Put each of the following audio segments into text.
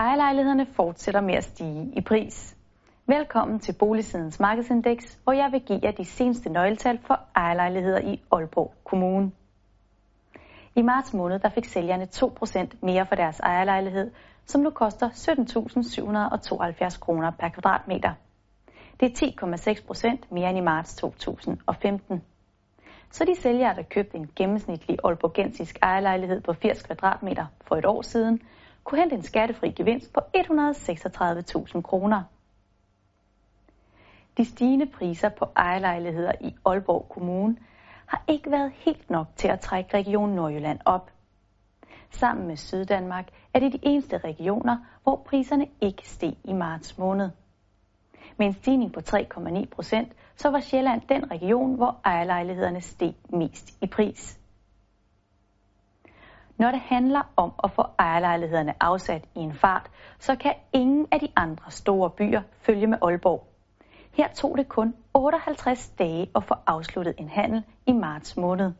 Ejerlejlighederne fortsætter med at stige i pris. Velkommen til Boligsidens markedsindeks, hvor jeg vil give jer de seneste nøgletal for ejerlejligheder i Aalborg Kommune. I marts måned der fik sælgerne 2% mere for deres ejerlejlighed, som nu koster 17.772 kroner per kvadratmeter. Det er 10,6% mere end i marts 2015. Så de sælgere, der købte en gennemsnitlig aalborgensisk ejerlejlighed på 80 kvadratmeter for et år siden, kunne hente en skattefri gevinst på 136.000 kroner. De stigende priser på ejerlejligheder i Aalborg Kommune har ikke været helt nok til at trække Region Nordjylland op. Sammen med Syddanmark er det de eneste regioner, hvor priserne ikke steg i marts måned. Med en stigning på 3,9 procent, så var Sjælland den region, hvor ejerlejlighederne steg mest i pris. Når det handler om at få ejerlejlighederne afsat i en fart, så kan ingen af de andre store byer følge med Aalborg. Her tog det kun 58 dage at få afsluttet en handel i marts måned.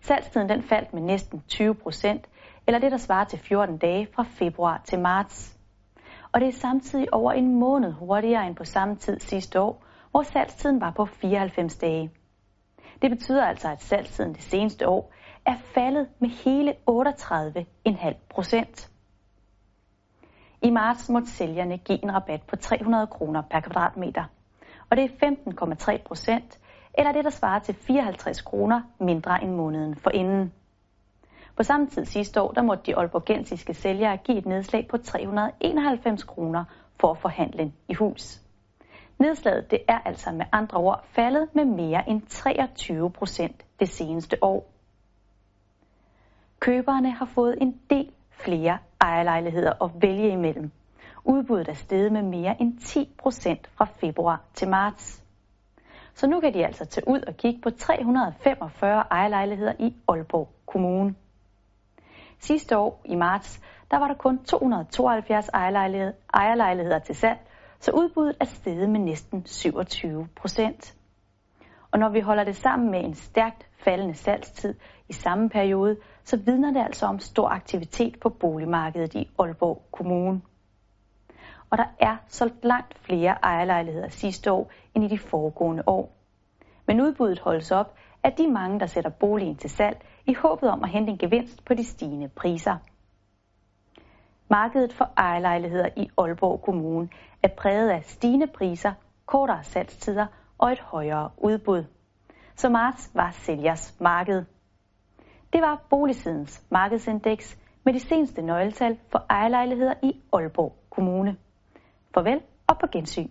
Salgstiden den faldt med næsten 20 procent, eller det der svarer til 14 dage fra februar til marts. Og det er samtidig over en måned hurtigere end på samme tid sidste år, hvor salgstiden var på 94 dage. Det betyder altså, at salgstiden det seneste år er faldet med hele 38,5 procent. I marts måtte sælgerne give en rabat på 300 kroner per kvadratmeter. Og det er 15,3 procent, eller det der svarer til 54 kroner mindre end måneden for inden. På samme tid sidste år, der måtte de olborgensiske sælgere give et nedslag på 391 kroner for at forhandle i hus. Nedslaget det er altså med andre ord faldet med mere end 23 procent det seneste år. Køberne har fået en del flere ejerlejligheder at vælge imellem. Udbuddet er steget med mere end 10 procent fra februar til marts. Så nu kan de altså tage ud og kigge på 345 ejerlejligheder i Aalborg Kommune. Sidste år i marts, der var der kun 272 ejerlejligheder til salg, så udbuddet er steget med næsten 27 procent. Og når vi holder det sammen med en stærkt faldende salgstid i samme periode, så vidner det altså om stor aktivitet på boligmarkedet i Aalborg Kommune. Og der er solgt langt flere ejerlejligheder sidste år end i de foregående år. Men udbuddet holdes op af de mange, der sætter boligen til salg i håbet om at hente en gevinst på de stigende priser. Markedet for ejerlejligheder i Aalborg Kommune er præget af stigende priser, kortere salgstider og et højere udbud. Så marts var sælgers marked. Det var Boligsidens markedsindeks med de seneste nøgletal for ejerlejligheder i Aalborg Kommune. Farvel og på gensyn.